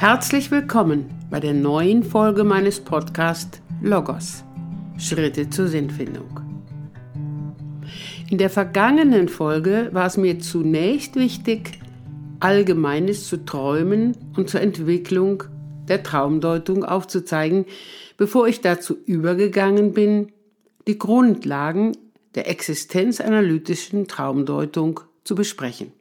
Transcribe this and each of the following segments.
Herzlich willkommen bei der neuen Folge meines Podcasts Logos Schritte zur Sinnfindung. In der vergangenen Folge war es mir zunächst wichtig, Allgemeines zu träumen und zur Entwicklung der Traumdeutung aufzuzeigen, bevor ich dazu übergegangen bin, die Grundlagen der existenzanalytischen Traumdeutung zu besprechen.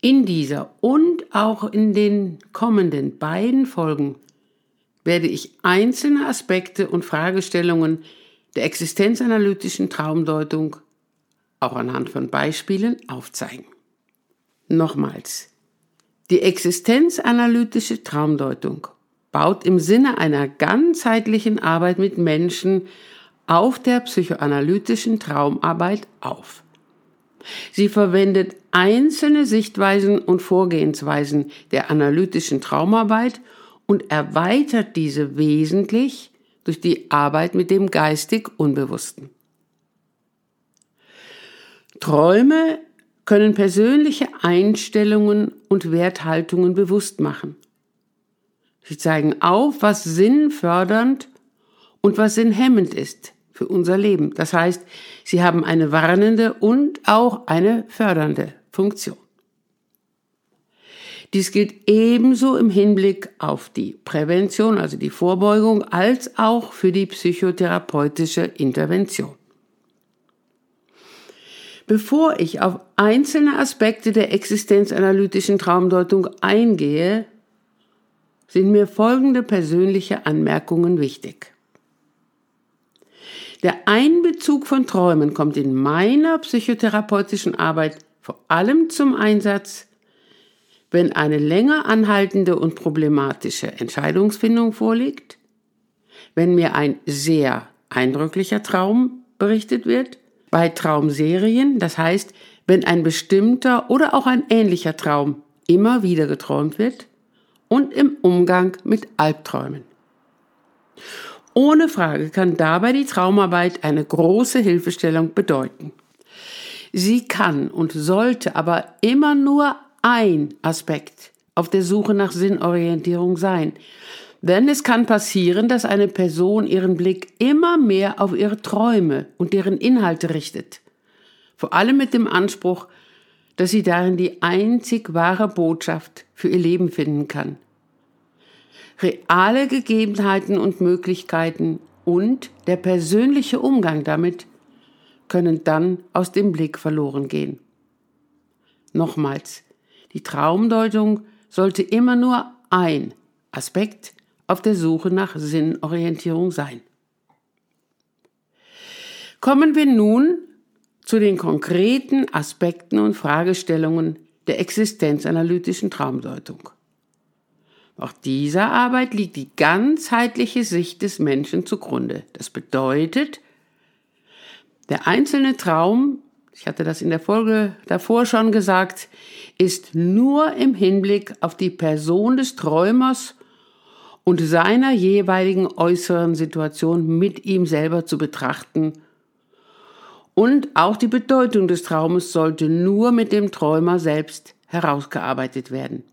In dieser und auch in den kommenden beiden Folgen werde ich einzelne Aspekte und Fragestellungen der existenzanalytischen Traumdeutung auch anhand von Beispielen aufzeigen. Nochmals. Die existenzanalytische Traumdeutung baut im Sinne einer ganzheitlichen Arbeit mit Menschen auf der psychoanalytischen Traumarbeit auf. Sie verwendet einzelne Sichtweisen und Vorgehensweisen der analytischen Traumarbeit und erweitert diese wesentlich durch die Arbeit mit dem geistig Unbewussten. Träume können persönliche Einstellungen und Werthaltungen bewusst machen. Sie zeigen auf, was sinnfördernd und was sinnhemmend ist für unser Leben. Das heißt, sie haben eine warnende und auch eine fördernde Funktion. Dies gilt ebenso im Hinblick auf die Prävention, also die Vorbeugung, als auch für die psychotherapeutische Intervention. Bevor ich auf einzelne Aspekte der existenzanalytischen Traumdeutung eingehe, sind mir folgende persönliche Anmerkungen wichtig. Der Einbezug von Träumen kommt in meiner psychotherapeutischen Arbeit vor allem zum Einsatz, wenn eine länger anhaltende und problematische Entscheidungsfindung vorliegt, wenn mir ein sehr eindrücklicher Traum berichtet wird, bei Traumserien, das heißt, wenn ein bestimmter oder auch ein ähnlicher Traum immer wieder geträumt wird und im Umgang mit Albträumen. Ohne Frage kann dabei die Traumarbeit eine große Hilfestellung bedeuten. Sie kann und sollte aber immer nur ein Aspekt auf der Suche nach Sinnorientierung sein. Denn es kann passieren, dass eine Person ihren Blick immer mehr auf ihre Träume und deren Inhalte richtet. Vor allem mit dem Anspruch, dass sie darin die einzig wahre Botschaft für ihr Leben finden kann reale Gegebenheiten und Möglichkeiten und der persönliche Umgang damit können dann aus dem Blick verloren gehen. Nochmals, die Traumdeutung sollte immer nur ein Aspekt auf der Suche nach Sinnorientierung sein. Kommen wir nun zu den konkreten Aspekten und Fragestellungen der existenzanalytischen Traumdeutung. Auch dieser Arbeit liegt die ganzheitliche Sicht des Menschen zugrunde. Das bedeutet, der einzelne Traum, ich hatte das in der Folge davor schon gesagt, ist nur im Hinblick auf die Person des Träumers und seiner jeweiligen äußeren Situation mit ihm selber zu betrachten. Und auch die Bedeutung des Traumes sollte nur mit dem Träumer selbst herausgearbeitet werden.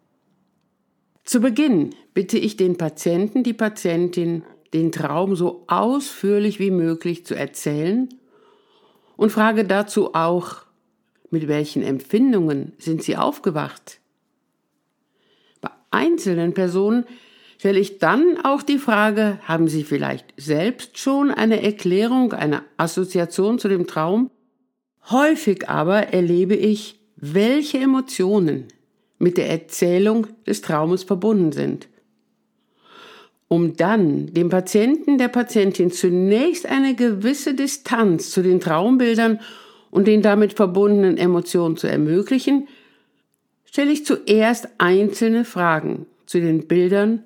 Zu Beginn bitte ich den Patienten, die Patientin, den Traum so ausführlich wie möglich zu erzählen und frage dazu auch, mit welchen Empfindungen sind sie aufgewacht? Bei einzelnen Personen stelle ich dann auch die Frage, haben sie vielleicht selbst schon eine Erklärung, eine Assoziation zu dem Traum? Häufig aber erlebe ich, welche Emotionen mit der Erzählung des Traumes verbunden sind. Um dann dem Patienten, der Patientin zunächst eine gewisse Distanz zu den Traumbildern und den damit verbundenen Emotionen zu ermöglichen, stelle ich zuerst einzelne Fragen zu den Bildern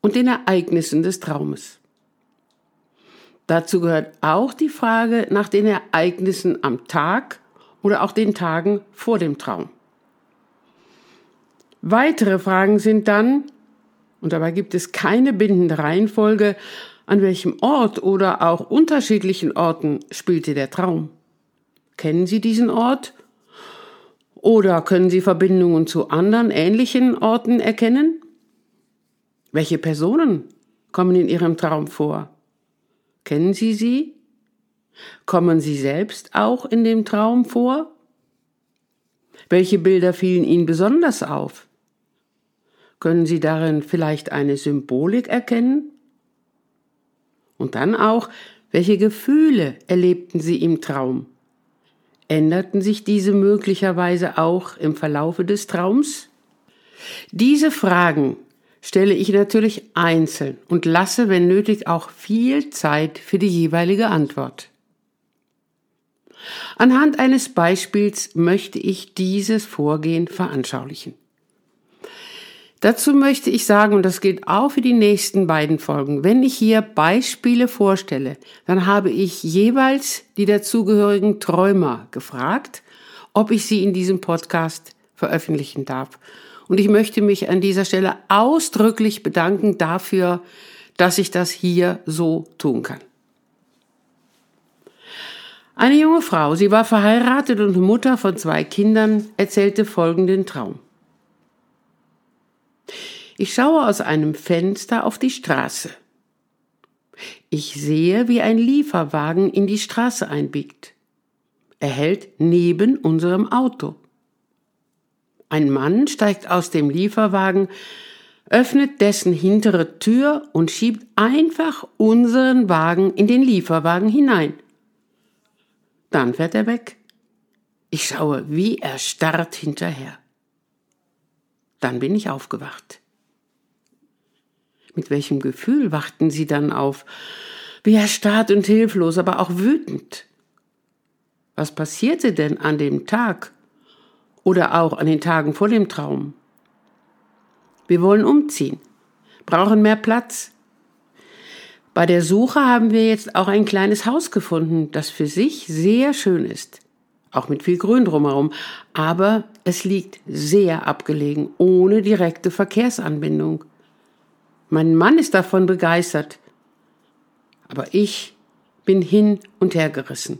und den Ereignissen des Traumes. Dazu gehört auch die Frage nach den Ereignissen am Tag oder auch den Tagen vor dem Traum. Weitere Fragen sind dann, und dabei gibt es keine bindende Reihenfolge, an welchem Ort oder auch unterschiedlichen Orten spielte der Traum? Kennen Sie diesen Ort? Oder können Sie Verbindungen zu anderen ähnlichen Orten erkennen? Welche Personen kommen in Ihrem Traum vor? Kennen Sie sie? Kommen Sie selbst auch in dem Traum vor? Welche Bilder fielen Ihnen besonders auf? Können Sie darin vielleicht eine Symbolik erkennen? Und dann auch, welche Gefühle erlebten Sie im Traum? Änderten sich diese möglicherweise auch im Verlaufe des Traums? Diese Fragen stelle ich natürlich einzeln und lasse, wenn nötig, auch viel Zeit für die jeweilige Antwort. Anhand eines Beispiels möchte ich dieses Vorgehen veranschaulichen. Dazu möchte ich sagen, und das gilt auch für die nächsten beiden Folgen, wenn ich hier Beispiele vorstelle, dann habe ich jeweils die dazugehörigen Träumer gefragt, ob ich sie in diesem Podcast veröffentlichen darf. Und ich möchte mich an dieser Stelle ausdrücklich bedanken dafür, dass ich das hier so tun kann. Eine junge Frau, sie war verheiratet und Mutter von zwei Kindern, erzählte folgenden Traum. Ich schaue aus einem Fenster auf die Straße. Ich sehe, wie ein Lieferwagen in die Straße einbiegt. Er hält neben unserem Auto. Ein Mann steigt aus dem Lieferwagen, öffnet dessen hintere Tür und schiebt einfach unseren Wagen in den Lieferwagen hinein. Dann fährt er weg. Ich schaue wie erstarrt hinterher. Dann bin ich aufgewacht. Mit welchem Gefühl wachten Sie dann auf? Wie erstarrt und hilflos, aber auch wütend. Was passierte denn an dem Tag oder auch an den Tagen vor dem Traum? Wir wollen umziehen, brauchen mehr Platz, bei der Suche haben wir jetzt auch ein kleines Haus gefunden, das für sich sehr schön ist. Auch mit viel Grün drumherum. Aber es liegt sehr abgelegen, ohne direkte Verkehrsanbindung. Mein Mann ist davon begeistert. Aber ich bin hin und her gerissen.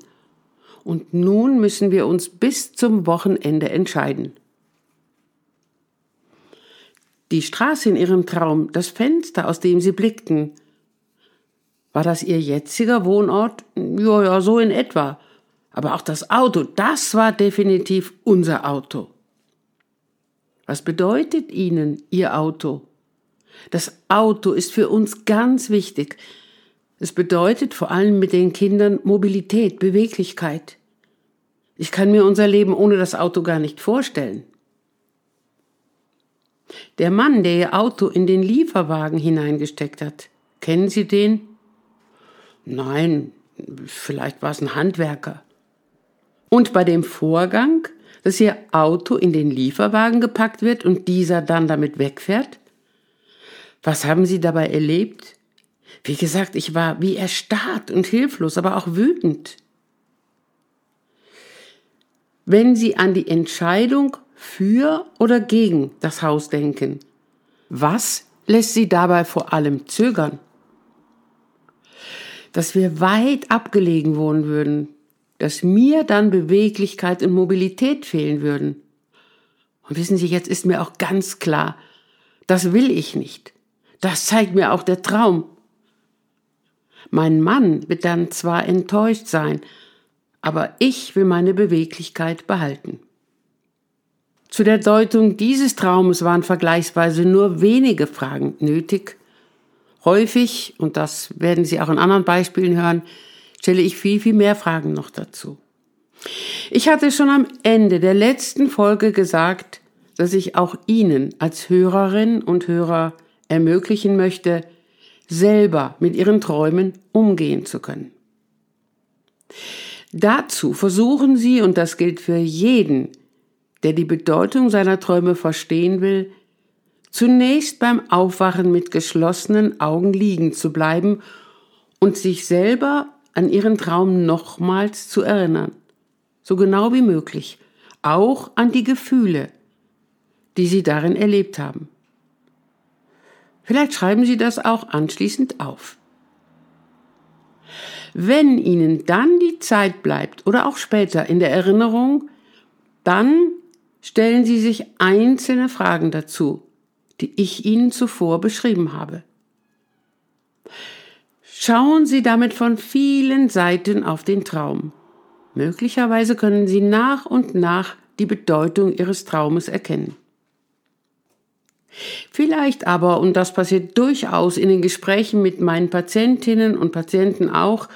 Und nun müssen wir uns bis zum Wochenende entscheiden. Die Straße in ihrem Traum, das Fenster, aus dem sie blickten, war das Ihr jetziger Wohnort? Ja, ja, so in etwa. Aber auch das Auto, das war definitiv unser Auto. Was bedeutet Ihnen Ihr Auto? Das Auto ist für uns ganz wichtig. Es bedeutet vor allem mit den Kindern Mobilität, Beweglichkeit. Ich kann mir unser Leben ohne das Auto gar nicht vorstellen. Der Mann, der Ihr Auto in den Lieferwagen hineingesteckt hat, kennen Sie den? Nein, vielleicht war es ein Handwerker. Und bei dem Vorgang, dass Ihr Auto in den Lieferwagen gepackt wird und dieser dann damit wegfährt? Was haben Sie dabei erlebt? Wie gesagt, ich war wie erstarrt und hilflos, aber auch wütend. Wenn Sie an die Entscheidung für oder gegen das Haus denken, was lässt Sie dabei vor allem zögern? dass wir weit abgelegen wohnen würden, dass mir dann Beweglichkeit und Mobilität fehlen würden. Und wissen Sie, jetzt ist mir auch ganz klar, das will ich nicht. Das zeigt mir auch der Traum. Mein Mann wird dann zwar enttäuscht sein, aber ich will meine Beweglichkeit behalten. Zu der Deutung dieses Traumes waren vergleichsweise nur wenige Fragen nötig, Häufig, und das werden Sie auch in anderen Beispielen hören, stelle ich viel, viel mehr Fragen noch dazu. Ich hatte schon am Ende der letzten Folge gesagt, dass ich auch Ihnen als Hörerin und Hörer ermöglichen möchte, selber mit Ihren Träumen umgehen zu können. Dazu versuchen Sie, und das gilt für jeden, der die Bedeutung seiner Träume verstehen will, zunächst beim Aufwachen mit geschlossenen Augen liegen zu bleiben und sich selber an ihren Traum nochmals zu erinnern, so genau wie möglich, auch an die Gefühle, die sie darin erlebt haben. Vielleicht schreiben Sie das auch anschließend auf. Wenn Ihnen dann die Zeit bleibt oder auch später in der Erinnerung, dann stellen Sie sich einzelne Fragen dazu, die ich Ihnen zuvor beschrieben habe. Schauen Sie damit von vielen Seiten auf den Traum. Möglicherweise können Sie nach und nach die Bedeutung Ihres Traumes erkennen. Vielleicht aber, und das passiert durchaus in den Gesprächen mit meinen Patientinnen und Patienten auch,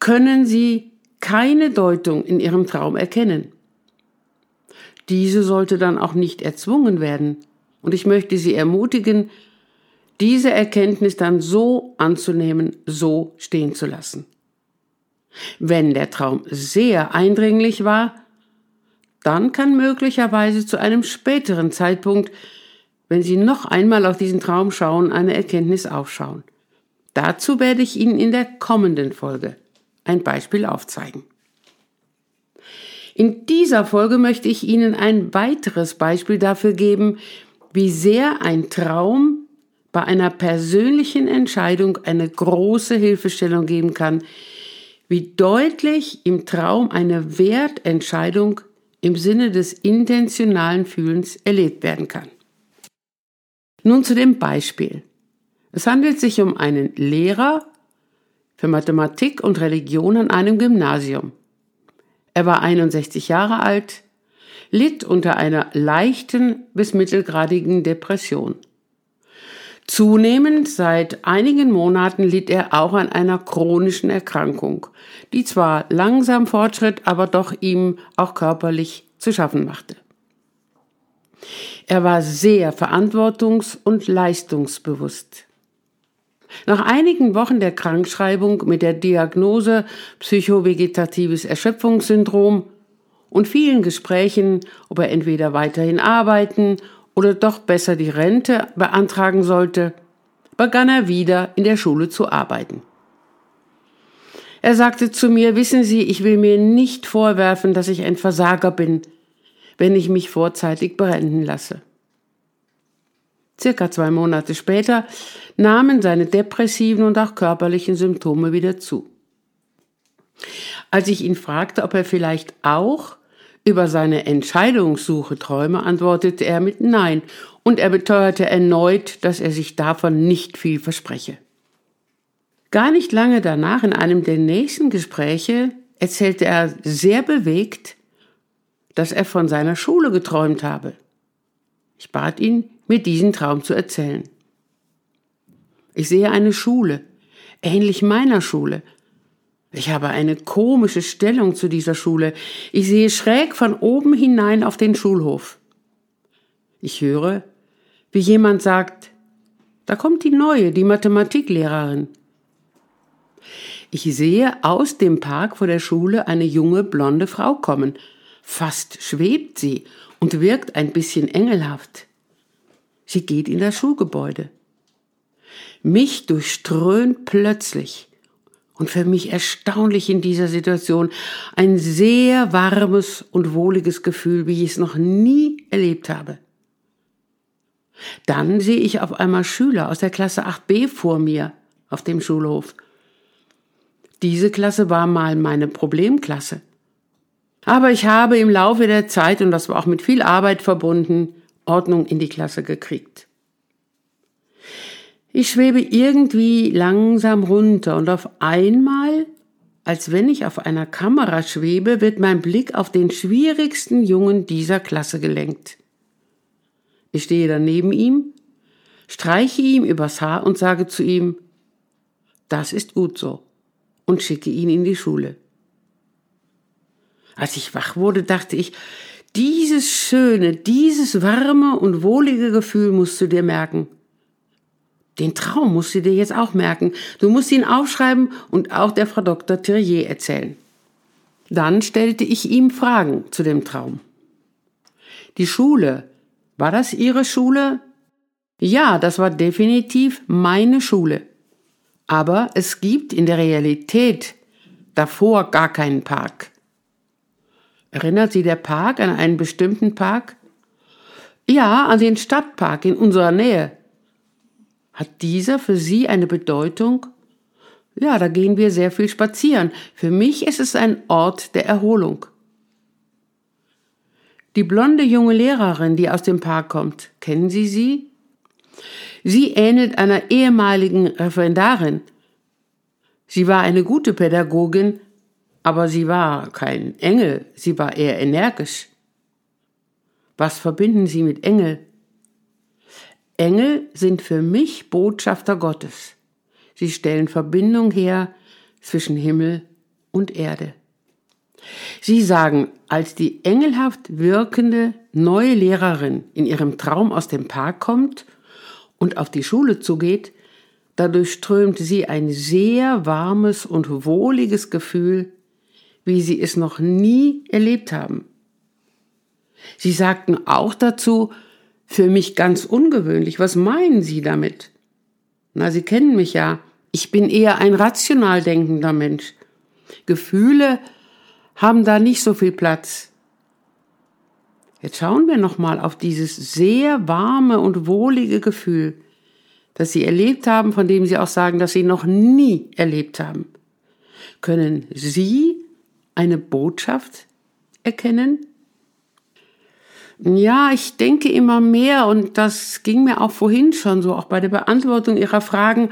können Sie keine Deutung in Ihrem Traum erkennen. Diese sollte dann auch nicht erzwungen werden. Und ich möchte Sie ermutigen, diese Erkenntnis dann so anzunehmen, so stehen zu lassen. Wenn der Traum sehr eindringlich war, dann kann möglicherweise zu einem späteren Zeitpunkt, wenn Sie noch einmal auf diesen Traum schauen, eine Erkenntnis aufschauen. Dazu werde ich Ihnen in der kommenden Folge ein Beispiel aufzeigen. In dieser Folge möchte ich Ihnen ein weiteres Beispiel dafür geben, wie sehr ein Traum bei einer persönlichen Entscheidung eine große Hilfestellung geben kann, wie deutlich im Traum eine Wertentscheidung im Sinne des intentionalen Fühlens erlebt werden kann. Nun zu dem Beispiel. Es handelt sich um einen Lehrer für Mathematik und Religion an einem Gymnasium. Er war 61 Jahre alt, litt unter einer leichten bis mittelgradigen Depression. Zunehmend seit einigen Monaten litt er auch an einer chronischen Erkrankung, die zwar langsam fortschritt, aber doch ihm auch körperlich zu schaffen machte. Er war sehr verantwortungs- und leistungsbewusst. Nach einigen Wochen der Krankschreibung mit der Diagnose psychovegetatives Erschöpfungssyndrom und vielen Gesprächen, ob er entweder weiterhin arbeiten oder doch besser die Rente beantragen sollte, begann er wieder in der Schule zu arbeiten. Er sagte zu mir, wissen Sie, ich will mir nicht vorwerfen, dass ich ein Versager bin, wenn ich mich vorzeitig beenden lasse. Circa zwei Monate später nahmen seine depressiven und auch körperlichen Symptome wieder zu. Als ich ihn fragte, ob er vielleicht auch über seine Entscheidungssuche träume, antwortete er mit Nein, und er beteuerte erneut, dass er sich davon nicht viel verspreche. Gar nicht lange danach, in einem der nächsten Gespräche, erzählte er sehr bewegt, dass er von seiner Schule geträumt habe. Ich bat ihn, mir diesen Traum zu erzählen. Ich sehe eine Schule, ähnlich meiner Schule. Ich habe eine komische Stellung zu dieser Schule. Ich sehe schräg von oben hinein auf den Schulhof. Ich höre, wie jemand sagt, da kommt die neue, die Mathematiklehrerin. Ich sehe aus dem Park vor der Schule eine junge blonde Frau kommen. Fast schwebt sie und wirkt ein bisschen engelhaft. Sie geht in das Schulgebäude. Mich durchströmt plötzlich und für mich erstaunlich in dieser Situation ein sehr warmes und wohliges Gefühl, wie ich es noch nie erlebt habe. Dann sehe ich auf einmal Schüler aus der Klasse 8b vor mir auf dem Schulhof. Diese Klasse war mal meine Problemklasse. Aber ich habe im Laufe der Zeit, und das war auch mit viel Arbeit verbunden, Ordnung in die Klasse gekriegt. Ich schwebe irgendwie langsam runter und auf einmal, als wenn ich auf einer Kamera schwebe, wird mein Blick auf den schwierigsten Jungen dieser Klasse gelenkt. Ich stehe dann neben ihm, streiche ihm übers Haar und sage zu ihm, das ist gut so, und schicke ihn in die Schule. Als ich wach wurde, dachte ich, dieses schöne, dieses warme und wohlige Gefühl musst du dir merken. Den Traum musst du dir jetzt auch merken. Du musst ihn aufschreiben und auch der Frau Dr. Thierrier erzählen. Dann stellte ich ihm Fragen zu dem Traum. Die Schule, war das Ihre Schule? Ja, das war definitiv meine Schule. Aber es gibt in der Realität davor gar keinen Park. Erinnert Sie der Park an einen bestimmten Park? Ja, an den Stadtpark in unserer Nähe. Hat dieser für Sie eine Bedeutung? Ja, da gehen wir sehr viel spazieren. Für mich ist es ein Ort der Erholung. Die blonde junge Lehrerin, die aus dem Park kommt, kennen Sie sie? Sie ähnelt einer ehemaligen Referendarin. Sie war eine gute Pädagogin, aber sie war kein Engel, sie war eher energisch. Was verbinden Sie mit Engel? Engel sind für mich Botschafter Gottes. Sie stellen Verbindung her zwischen Himmel und Erde. Sie sagen, als die engelhaft wirkende neue Lehrerin in ihrem Traum aus dem Park kommt und auf die Schule zugeht, dadurch strömt sie ein sehr warmes und wohliges Gefühl, wie sie es noch nie erlebt haben. Sie sagten auch dazu, für mich ganz ungewöhnlich. Was meinen Sie damit? Na, Sie kennen mich ja. Ich bin eher ein rational denkender Mensch. Gefühle haben da nicht so viel Platz. Jetzt schauen wir nochmal auf dieses sehr warme und wohlige Gefühl, das Sie erlebt haben, von dem Sie auch sagen, dass Sie noch nie erlebt haben. Können Sie eine Botschaft erkennen? Ja, ich denke immer mehr und das ging mir auch vorhin schon so, auch bei der Beantwortung Ihrer Fragen.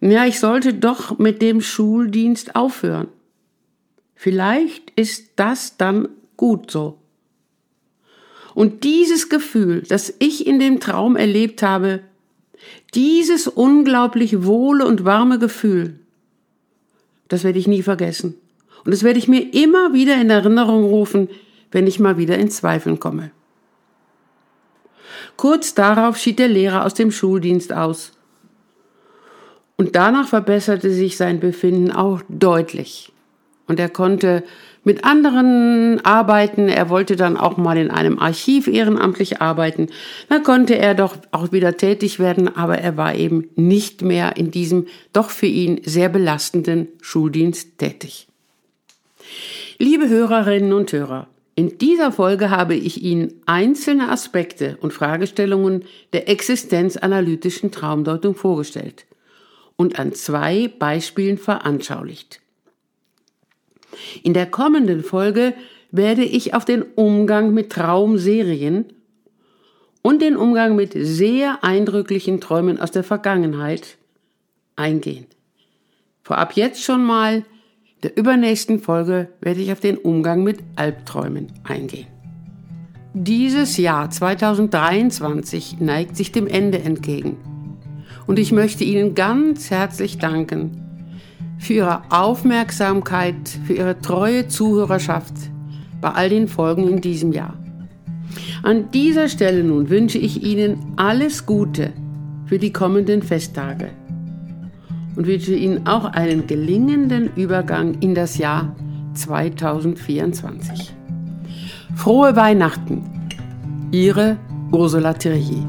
Ja, ich sollte doch mit dem Schuldienst aufhören. Vielleicht ist das dann gut so. Und dieses Gefühl, das ich in dem Traum erlebt habe, dieses unglaublich wohle und warme Gefühl, das werde ich nie vergessen. Und das werde ich mir immer wieder in Erinnerung rufen, wenn ich mal wieder in Zweifeln komme. Kurz darauf schied der Lehrer aus dem Schuldienst aus. Und danach verbesserte sich sein Befinden auch deutlich. Und er konnte mit anderen arbeiten. Er wollte dann auch mal in einem Archiv ehrenamtlich arbeiten. Da konnte er doch auch wieder tätig werden, aber er war eben nicht mehr in diesem doch für ihn sehr belastenden Schuldienst tätig. Liebe Hörerinnen und Hörer, in dieser Folge habe ich Ihnen einzelne Aspekte und Fragestellungen der existenzanalytischen Traumdeutung vorgestellt und an zwei Beispielen veranschaulicht. In der kommenden Folge werde ich auf den Umgang mit Traumserien und den Umgang mit sehr eindrücklichen Träumen aus der Vergangenheit eingehen. Vorab jetzt schon mal der übernächsten Folge werde ich auf den Umgang mit Albträumen eingehen. Dieses Jahr 2023 neigt sich dem Ende entgegen. Und ich möchte Ihnen ganz herzlich danken für Ihre Aufmerksamkeit, für Ihre treue Zuhörerschaft bei all den Folgen in diesem Jahr. An dieser Stelle nun wünsche ich Ihnen alles Gute für die kommenden Festtage und wünsche Ihnen auch einen gelingenden Übergang in das Jahr 2024. Frohe Weihnachten! Ihre Ursula Thierry.